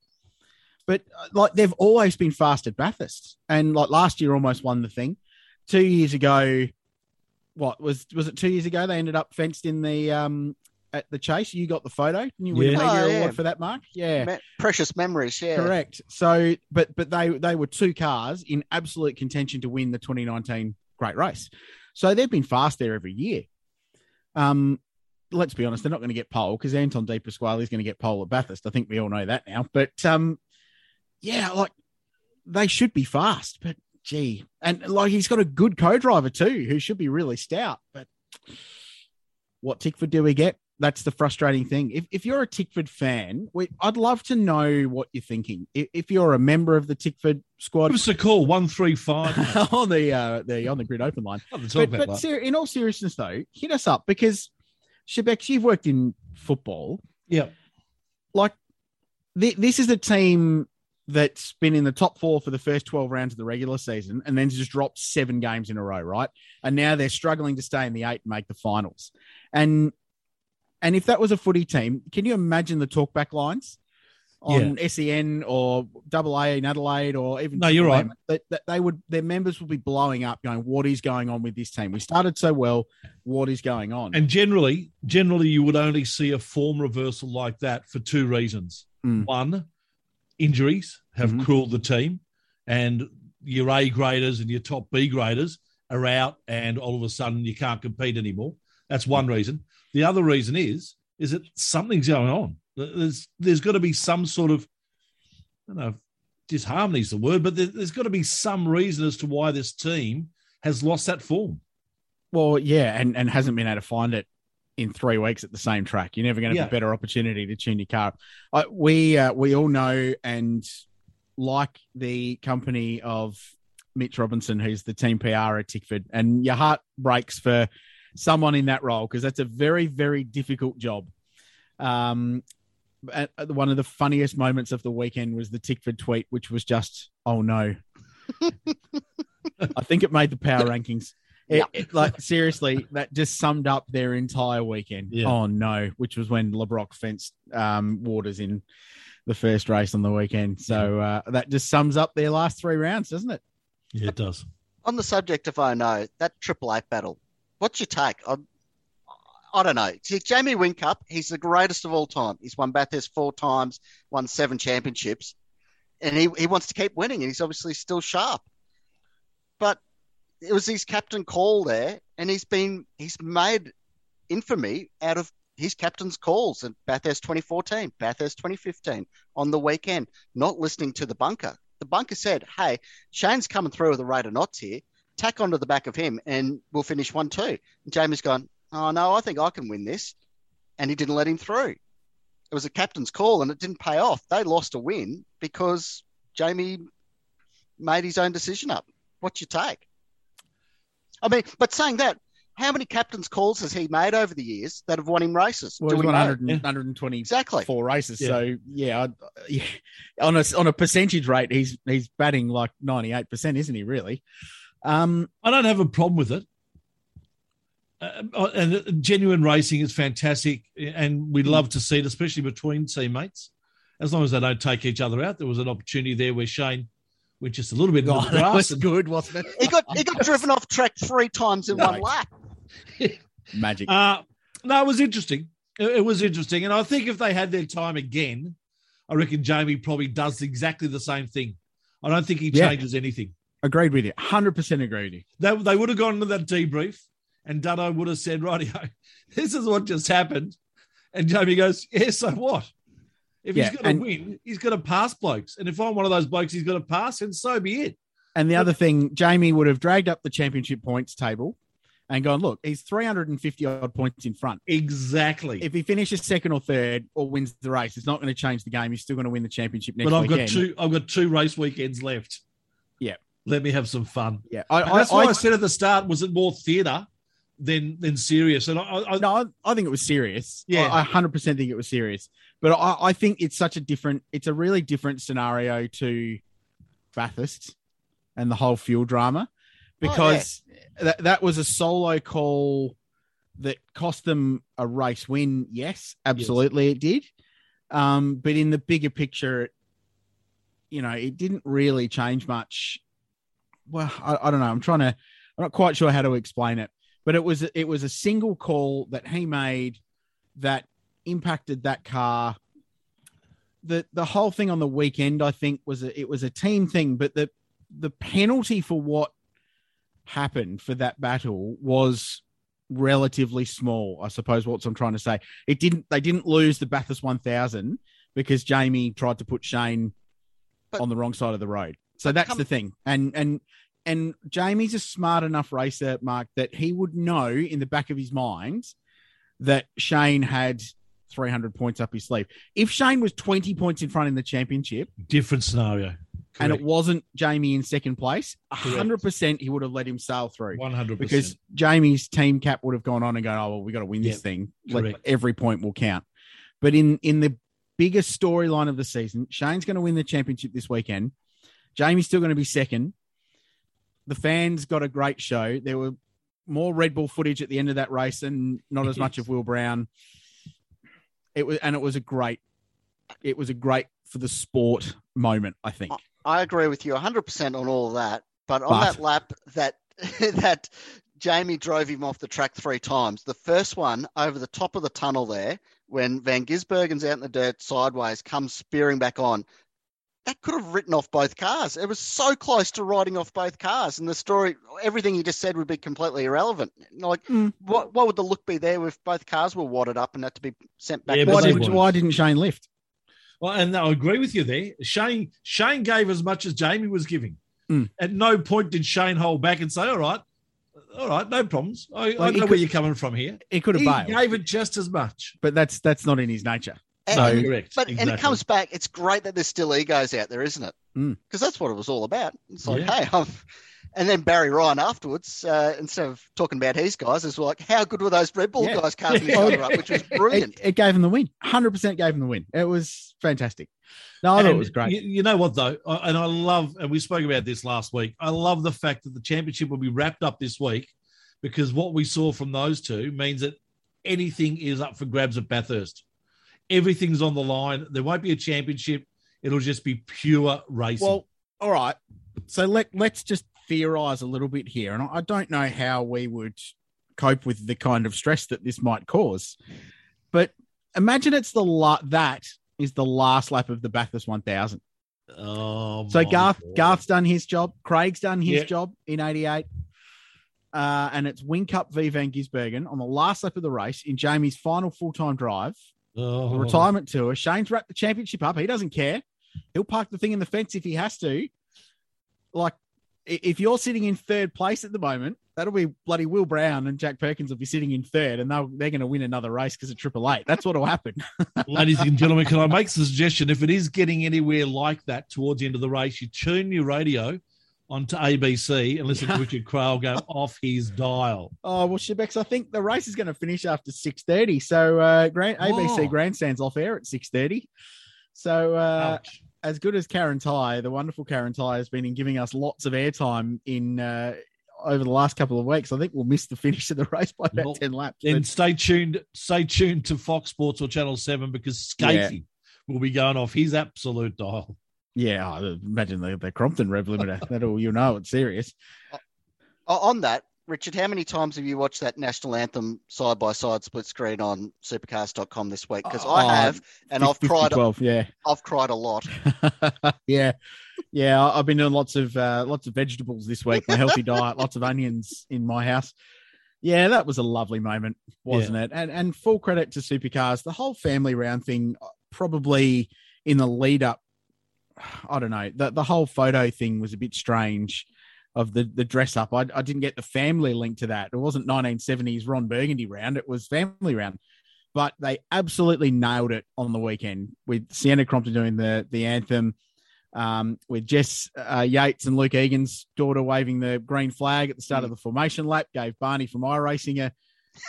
But uh, like they've always been fast at Bathurst, and like last year almost won the thing. Two years ago, what was was it? Two years ago they ended up fenced in the um at the chase. You got the photo. Didn't you win a Yeah. media Oh, yeah. award for that, Mark? Yeah, Me- precious memories, yeah. correct. So, but but they they were two cars in absolute contention to win the 2019 Great Race. So they've been fast there every year. Um, let's be honest, they're not going to get pole because Anton De Pasquale is going to get pole at Bathurst. I think we all know that now. But um, yeah, like they should be fast, but gee, and like he's got a good co-driver too, who should be really stout. But what Tickford do we get? That's the frustrating thing. If, if you're a Tickford fan, we, I'd love to know what you're thinking. If, if you're a member of the Tickford squad Give us a call, 135. [laughs] on the uh, the on the grid open line, Not to talk but, but ser- in all seriousness though, hit us up because Shebex, you've worked in football. Yeah. Like th- this is a team that's been in the top four for the first 12 rounds of the regular season and then just dropped seven games in a row, right? And now they're struggling to stay in the eight and make the finals. And and if that was a footy team, can you imagine the talkback lines on SEN or Double A in Adelaide or even No, you're right. That, that they would their members would be blowing up, going, "What is going on with this team? We started so well. What is going on?" And generally, generally, you would only see a form reversal like that for two reasons. Mm. One, injuries have Mhm. cruelled the team, and your A graders and your top B graders are out, and all of a sudden you can't compete anymore. That's one reason. The other reason is is that something's going on. There's there's got to be some sort of I don't know disharmony is the word, but there, there's got to be some reason as to why this team has lost that form. Well, yeah, and, and hasn't been able to find it in three weeks at the same track. You're never going to Yeah. have a better opportunity to tune your car. we uh, we all know and like the company of Mitch Robinson, who's the team PR at Tickford, and your heart breaks for someone in that role because that's a very very difficult job. Um, one of the funniest moments of the weekend was the Tickford tweet, which was just, "Oh no." [laughs] I think it made the power rankings. It, Yeah. it- like seriously, that just summed up their entire weekend. Yeah. Oh no, which was when Le Brocq fenced um, Waters in the first race on the weekend. So uh, that just sums up their last three rounds, doesn't it? Yeah, it does. On the subject of I know that Triple Eight battle, what's your take? I, I don't know. See, Jamie Whincup, he's the greatest of all time. He's won Bathurst four times, won seven championships, and he, he wants to keep winning, and he's obviously still sharp. But it was his captain call there, and he's been he's made infamy out of his captain's calls at Bathurst 2014, Bathurst 2015 on the weekend, not listening to the bunker. The bunker said, "Hey, Shane's coming through with a rate of knots here. Tack onto the back of him, and we'll finish one two." And Jamie's gone, "Oh no, I think I can win this," and he didn't let him through. It was a captain's call, and it didn't pay off. They lost a win because Jamie made his own decision up. What's your take? I mean, but saying that, how many captain's calls has he made over the years that have won him races? Well, Do he's we won 100, Yeah. 124 Exactly. races. Yeah. So yeah, I, yeah, on a on a percentage rate, he's he's batting like 98 percent, isn't he? Really? Um, I don't have a problem with it. Uh, and uh, genuine racing is fantastic, and we'd love to see it, especially between teammates, as long as they don't take each other out. There was an opportunity there where Shane went just a little bit into God, the that grass. was and- good, wasn't it? He got he got driven off track three times in one Right. lap. [laughs] Magic. Uh, no, it was interesting. It, it was interesting, and I think if they had their time again, I reckon Jamie probably does exactly the same thing. I don't think he Yeah. changes anything. Agreed with you. 100 percent agree with you. They, they would have gone into that debrief, and Dutto would have said, "Rightio, [laughs] this is what just happened," and Jamie goes, "Yeah, so what? If Yeah, he's going to win, he's going to pass blokes, and if I'm one of those blokes, he's going to pass, and so be it." And the other thing, Jamie would have dragged up the championship points table and gone, look, he's 350 odd points in front. Exactly. If he finishes second or third or wins the race, it's not going to change the game. He's still going to win the championship next but I've weekend. got two. I've got two race weekends left. Yeah. Let me have some fun. Yeah, I, I, that's why I, I, said at the start, was it more theatre than than serious? And I, no, I, think it was serious. Yeah. I, I 100% think it was serious. But I, I think it's such a different, it's a really different scenario to Bathurst and the whole fuel drama because that, that was a solo call that cost them a race win. Yes, absolutely it did. Um, but in the bigger picture, it, you know, it didn't really change much. Well, I, I don't know. I'm trying to, I'm not quite sure how to explain it, but it was it was a single call that he made that impacted that car. The the whole thing on the weekend, I think, was a, it was a team thing, but the the penalty for what happened for that battle was relatively small. I suppose what I'm trying to say. It didn't they didn't lose the Bathurst 1000 because Jamie tried to put Shane But- on the wrong side of the road. So that's come- the thing. And and and Jamie's a smart enough racer, Mark, that he would know in the back of his mind that Shane had 300 points up his sleeve. If Shane was 20 points in front in the championship different scenario. and it wasn't Jamie in second place, 100% he would have let him sail through. 100%. Because Jamie's team cap would have gone on and gone, oh well, we got to win this Yep, thing. Like every point will count. But in in the biggest storyline of the season, Shane's going to win the championship this weekend. Jamie's still going to be second. The fans got a great show. There were more Red Bull footage at the end of that race and not as much of Will Brown. It was and it was a great it was a great for the sport moment, I think. I agree with you 100% on all of that. But on But- that lap that [laughs] that Jamie drove him off the track three times. The first one over the top of the tunnel there, when Van Gisbergen's out in the dirt sideways, comes spearing back on. That could have written off both cars. It was so close to writing off both cars, and the story, everything he just said would be completely irrelevant. Like, Mm. what what would the look be there if both cars were wadded up and had to be sent back? Yeah, Why, did, wouldn't. why didn't Shane lift? Well, and I agree with you there. Shane Shane gave as much as Jamie was giving. Mm. At no point did Shane hold back and say, "All right, all right, no problems. I, I know he where you're coming from here." He could have He bailed, gave it just as much. but that's that's not in his nature. And- So- and- correct. But and it comes back. It's great that there's still egos out there, isn't it? Mm. Because that's what it was all about. It's like, Yeah. hey, I'm... and then Barry Ryan afterwards, uh, instead of talking about his guys, is like, how good were those Red Bull Yeah. guys carving each [laughs] Oh, other up, which was brilliant. It, it gave him the win. Hundred percent gave him the win. It was fantastic. No, I thought it was great. You, you know what though, I- and I love, and we spoke about this last week. I love the fact that the championship will be wrapped up this week because what we saw from those two means that anything is up for grabs at Bathurst. Everything's on the line. There won't be a championship. It'll just be pure racing. Well, all right. So let let's just theorize a little bit here, and I don't know how we would cope with the kind of stress that this might cause. But imagine it's the la- that is the last lap of the Bathurst 1000. Oh, So Garth God. Garth's done his job. Craig's done his Yeah. job in '88, uh, and it's Whincup v Van Gisbergen on the last lap of the race in Jamie's final full time drive, Oh. retirement tour. Shane's wrapped the championship up. He doesn't care. He'll park the thing in the fence if he has to. Like, if you're sitting in third place at the moment, that'll be bloody Will Brown and Jack Perkins will be sitting in third, and they'll, they're going to win another race because of Triple Eight. That's what'll happen. [laughs] Ladies and gentlemen, can I make a suggestion? If it is getting anywhere like that towards the end of the race, you tune your radio onto ABC and listen to Richard Craill go [laughs] off his dial. Oh well, Shebex, I think the race is going to finish after six thirty. So uh, Grand ABC. Grandstands off air at six thirty. So uh, as good as Karen Tighe, the wonderful Karen Tighe, has been in giving us lots of airtime in uh, over the last couple of weeks, I think we'll miss the finish of the race by about Well, ten laps. Then But- stay tuned. Stay tuned to Fox Sports or Channel Seven because Skaifey will be going off his absolute dial. Yeah, oh, imagine the, the Crompton rev limiter. [laughs] That'll you know it's serious. On that, Richard, how many times have you watched that national anthem side by side split screen on supercars.com this week? Because Oh, I have, and I've cried. 12, yeah. I've cried a lot. [laughs] yeah, yeah. I- I've been doing lots of uh, lots of vegetables this week. My healthy diet, lots of onions in my house. Yeah, that was a lovely moment, wasn't it? And and full credit to Supercars. The whole family round thing, uh, probably in the lead up. I don't know. The the whole photo thing was a bit strange. Of the the dress up, I, I didn't get the family link to that. It wasn't 1970s Ron Burgundy round. It was family round but they absolutely nailed it on the weekend with Sienna Crompton doing the the anthem, um, with Jess uh, Yates and Luke Egan's daughter waving the green flag at the start of the formation lap, gave Barney from iRacing a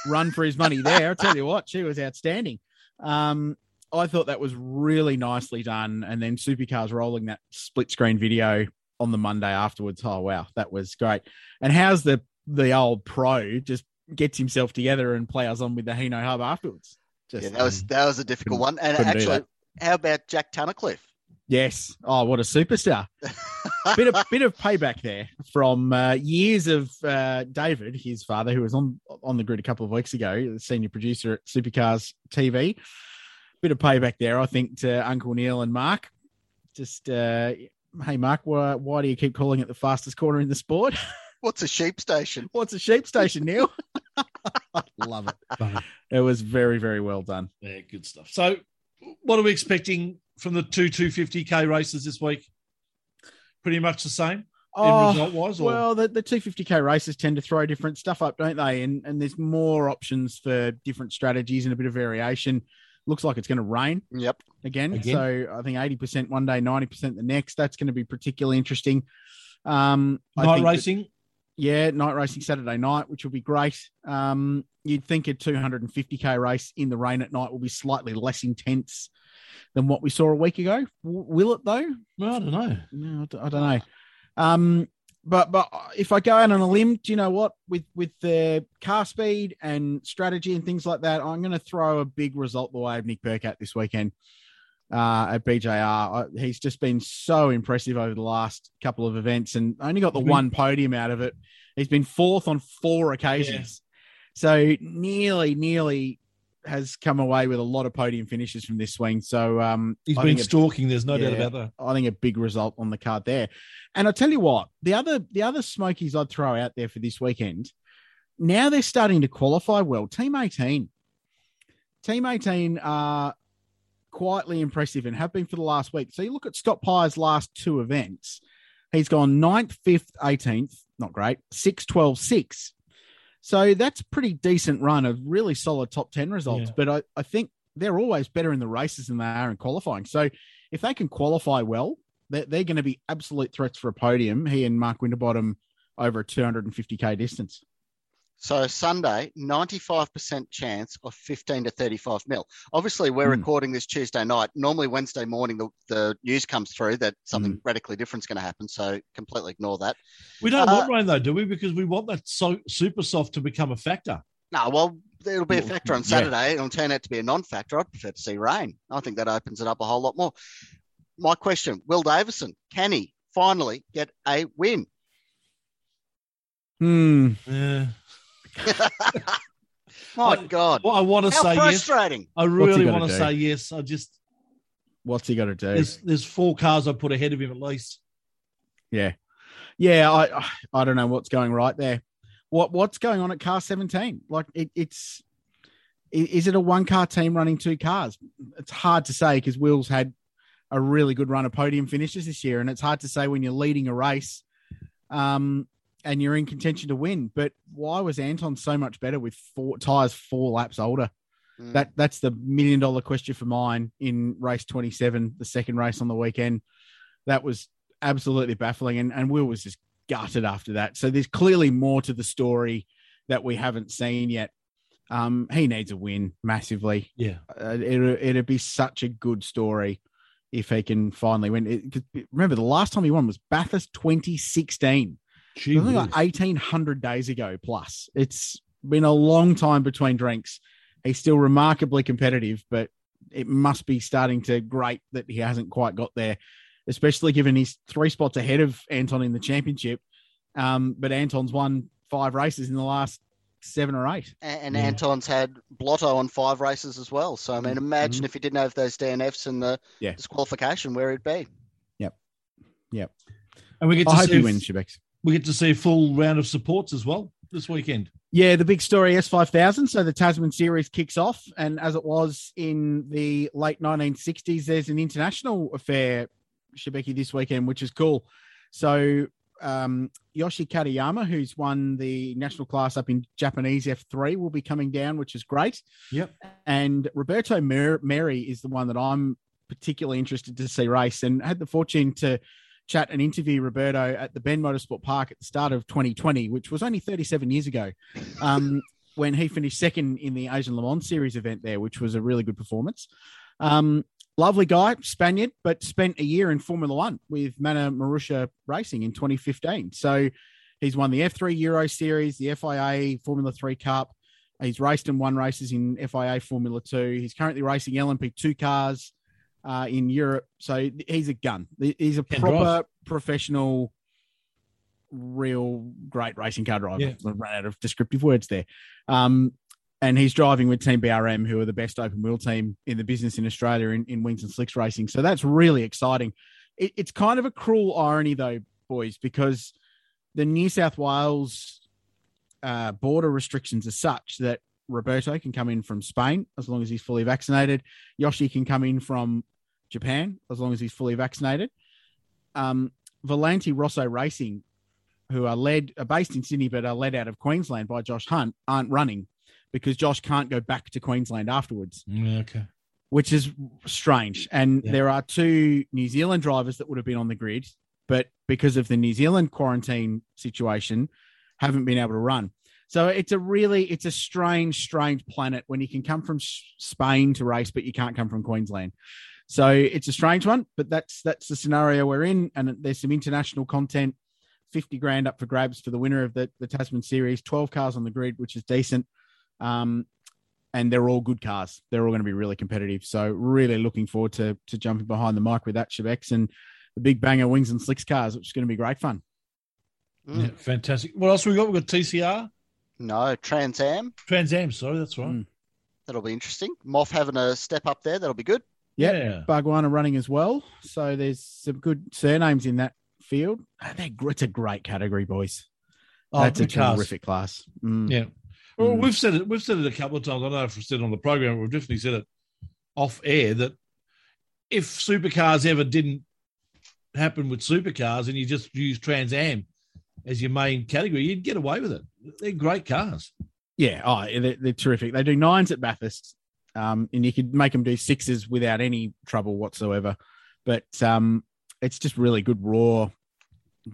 run for his money there. I tell you what, she was outstanding. Um, I thought that was really nicely done, and then Supercars rolling that split screen video on the Monday afterwards. Oh wow, that was great. And how's the the old pro just gets himself together and plows on with the Hino Hub afterwards? Just Yeah, that was that was a difficult one. And actually, how about Jack Tunnicliffe? Yes. Oh, what a superstar. [laughs] bit of bit of payback there from uh, years of uh, David, his father, who was on on the grid a couple of weeks ago, the senior producer at Supercars TV. Bit of payback there, I think, to Uncle Neil and Mark. Just uh, hey, Mark, why, why do you keep calling it the fastest corner in the sport? [laughs] What's a sheep station? What's a sheep station, Neil? [laughs] I love it. It was very, very well done. Yeah, good stuff. So, what are we expecting from the two 250k races this week? Pretty much the same, Oh, result wise. Or Well, the, the 250k races tend to throw different stuff up, don't they? And and there's more options for different strategies and a bit of variation. Looks like it's going to rain Yep. again. Again. So I think 80% one day, 90% the next. That's going to be particularly interesting. Um, I night think that- racing. yeah, night racing Saturday night, which will be great. Um, you'd think a 250k race in the rain at night will be slightly less intense than what we saw a week ago. W- will it though? Well, I don't know. No, I don't know. Um, but but if I go out on a limb, do you know what? With with the car speed and strategy and things like that, I'm going to throw a big result the way of Nick Percat this weekend uh, at BJR. I, he's just been so impressive over the last couple of events, and only got the one podium out of it. He's been fourth on four occasions, so nearly nearly has come away with a lot of podium finishes from this swing. So um, He's I been stalking. There's no doubt about that. I think a big result on the card there. And I'll tell you what, the other the other smokies I'd throw out there for this weekend, now they're starting to qualify well. Team 18. Team 18 are quietly impressive and have been for the last week. So you look at Scott Pye's last two events. He's gone 9th, 5th, 18th, not great, 6, 12, 6. So that's a pretty decent run of really solid top 10 results. Yeah. But I, I think they're always better in the races than they are in qualifying. So if they can qualify well, they're, they're going to be absolute threats for a podium. He and Mark Winterbottom over a 250k distance. So Sunday, 95% chance of 15 to 35 mil. Obviously, we're Hmm. recording this Tuesday night. Normally, Wednesday morning, the, the news comes through that something Hmm. radically different is going to happen. So completely ignore that. We don't Uh, want rain though, do we? Because we want that so super soft to become a factor. No, well, it'll be a factor on yeah. Saturday. It'll turn out to be a non-factor. I'd prefer to see rain. I think that opens it up a whole lot more. My question: Will Davison can he finally get a win? Hmm. Yeah. [laughs] My I- God. Well, I want to How say yes. frustrating. I really want to do? say yes. I just What's he got to do? there's there's four cars I put ahead of him at least. Yeah, yeah. I I don't know what's going right there. What what's going on at car seventeen? Like it, it's is it a one car team running two cars? It's hard to say because Will's had a really good run of podium finishes this year, and it's hard to say when you're leading a race, um, and you're in contention to win. But why was Anton so much better with four tires four laps older? Mm. That that's the million dollar question for mine in race 27, the second race on the weekend. That was absolutely baffling, and and Will was just gutted after that. So there's clearly more to the story that we haven't seen yet. Um, he needs a win massively. Yeah. Uh, it, it'd be such a good story if he can finally win. It, 'cause remember, the last time he won was Bathurst 2016. Gee I think like 1800 days ago plus. It's been a long time between drinks. He's still remarkably competitive, but it must be starting to grate that he hasn't quite got there, especially given he's three spots ahead of Anton in the championship. Um, but Anton's won five races in the last seven or eight. And, and Yeah. Anton's had Blotto on five races as well. So, I mean, imagine Mhm. if he didn't have those DNFs and the Yeah. disqualification, where he'd be. Yep. Yep. And we get to I hope see he wins, Shebex. We get to see a full round of supports as well this weekend. Yeah, the big story S5000. So the Tasman series kicks off. And as it was in the late 1960s, there's an international affair, Shibeki, this weekend, which is cool. So um, Yoshi Katayama, who's won the national class up in Japanese F3, will be coming down, which is great. Yep. And Roberto Mer- Merhi is the one that I'm particularly interested to see race and had the fortune to chat and interview Roberto at the Bend Motorsport Park at the start of 2020, which was only 37 years ago, um, [laughs] when he finished second in the Asian Le Mans Series event there, which was a really good performance. Um, lovely guy, Spaniard, but spent a year in Formula One with Manor Marussia Racing in 2015. So he's won the F3 Euro Series, the FIA Formula 3 Cup. He's raced and won races in FIA Formula 2. He's currently racing LMP2 cars uh, in Europe. So he's a gun. He's a Can proper drive. professional, real great racing car driver. Yeah. I ran out of descriptive words there. Um, and he's driving with Team BRM, who are the best open wheel team in the business in Australia in, in Wings and Slicks racing. So that's really exciting. It, it's kind of a cruel irony, though, boys, because the New South Wales uh, border restrictions are such that Roberto can come in from Spain as long as he's fully vaccinated. Yoshi can come in from Japan as long as he's fully vaccinated. Um, Volanti Rosso Racing, who are led are based in Sydney but are led out of Queensland by Josh Hunt, aren't running because Josh can't go back to Queensland afterwards, Okay. which is strange. And Yeah. there are two New Zealand drivers that would have been on the grid, but because of the New Zealand quarantine situation, haven't been able to run. So it's a really it's a strange, strange planet when you can come from Spain to race, but you can't come from Queensland. So it's a strange one, but that's that's the scenario we're in, and there's some international content. Fifty grand up for grabs for the winner of the, the Tasman Series. Twelve cars on the grid, which is decent, um, and they're all good cars. They're all going to be really competitive. So really looking forward to to jumping behind the mic with that Chevex and the big banger wings and slicks cars, which is going to be great fun. Mm. Yeah, fantastic. What else we got? We've got TCR, No, Trans Am. Trans Am. Sorry, that's right. Mm. That'll be interesting. Moff having a step up there. That'll be good. Yep. Yeah. Bhagwan are running as well. So there's some good surnames in that field. They're It's a great category, boys. Oh, That's a good cars. terrific class. Mm. Yeah. Well, Mm. we've said it. We've said it a couple of times. I don't know if we've said it on the program. We've definitely said it off air that if supercars ever didn't happen with supercars and you just use Trans Am as your main category, you'd get away with it. They're great cars. Yeah, oh, they're, they're terrific. They do nines at Bathurst, um, and you could make them do sixes without any trouble whatsoever. But um, it's just really good raw,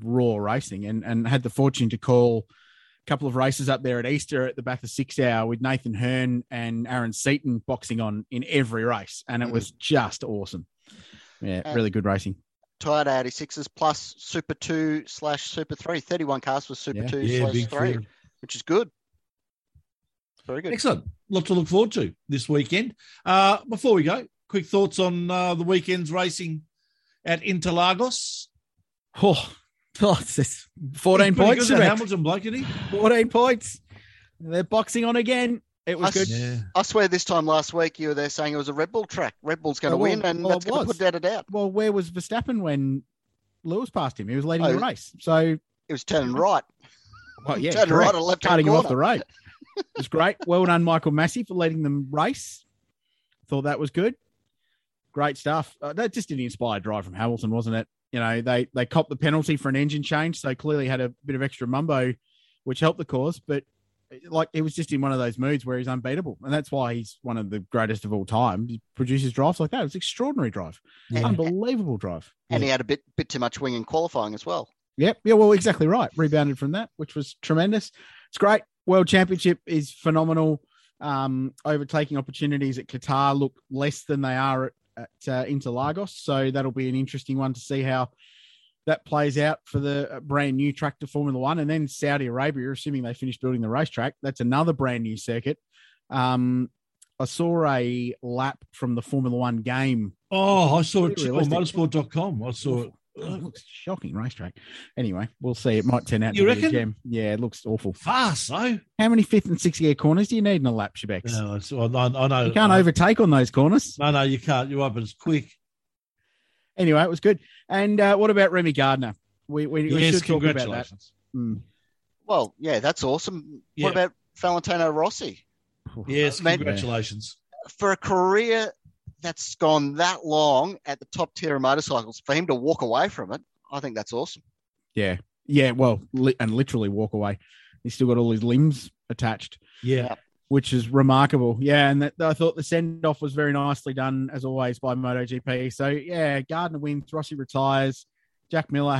raw racing. And and had the fortune to call a couple of races up there at Easter at the Bathurst Six Hour with Nathan Herne and Aaron Seton boxing on in every race, and it Mm. was just awesome. Yeah, really good racing. Toyota 86s plus Super 2 slash Super 3. 31 cars for Super Yeah. 2 Yeah, slash big 3, field. which is good. Very good. Excellent. Lot to look forward to this weekend. Uh, before we go, quick thoughts on uh, the weekend's racing at Interlagos. Oh, [laughs] Oh, 14 points. good. Hamilton bloke, isn't he? 14 points. They're boxing on again. It was I good. s- Yeah. I swear this time last week you were there saying it was a Red Bull track. Red Bull's going to Oh, well, win, and well, that's it going to put that it out. Well, where was Verstappen when Lewis passed him? He was leading Oh, the race. So, It was turning right. well, [laughs] yeah, turning correct. right and left cutting him off the road. It was great. Well done, Michael Masi, for leading them race. Thought that was good. Great stuff. Uh, that just an inspired drive from Hamilton, wasn't it? You know, they they copped the penalty for an engine change, so clearly had a bit of extra mumbo, which helped the cause. But like, it was just in one of those moods where he's unbeatable, and that's why he's one of the greatest of all time. He produces drives like that. It was extraordinary drive, Yeah. unbelievable drive. And he had a bit bit too much wing in qualifying as well. Yep. Yeah. Well, exactly right. Rebounded from that, which was tremendous. It's great. World Championship is phenomenal. Um, overtaking opportunities at Qatar look less than they are at, at uh, Interlagos, so that'll be an interesting one to see how that plays out for the uh, brand new track to Formula One, and then Saudi Arabia, assuming they finish building the racetrack, that's another brand new circuit. Um, I saw a lap from the Formula One game Oh, I saw it on motorsport.com. I saw it. Oh, it looks shocking racetrack. Anyway, we'll see. It might turn out You to be a reckon? gem. Yeah, it looks awful. Fast, though. How many fifth and sixth gear corners do you need in a lap, Shebex? I, I, I know. You can't I- overtake on those corners. No, no, you can't. You're up, but it's quick. Anyway, it was good. And uh, what about Remy Gardner? We, we, we yes, should talk about that. congratulations. Mm. Well, yeah, that's awesome. Yeah. What about Valentino Rossi? Yes, Mate- congratulations. For a career that's gone that long at the top tier of motorcycles, for him to walk away from it, I think that's awesome. Yeah. Yeah. Well, li- and literally walk away. He's still got all his limbs attached, Yeah. Which is remarkable. Yeah. And that, I thought the send off was very nicely done, as always, by MotoGP. So, yeah, Gardner wins. Rossi retires. Jack Miller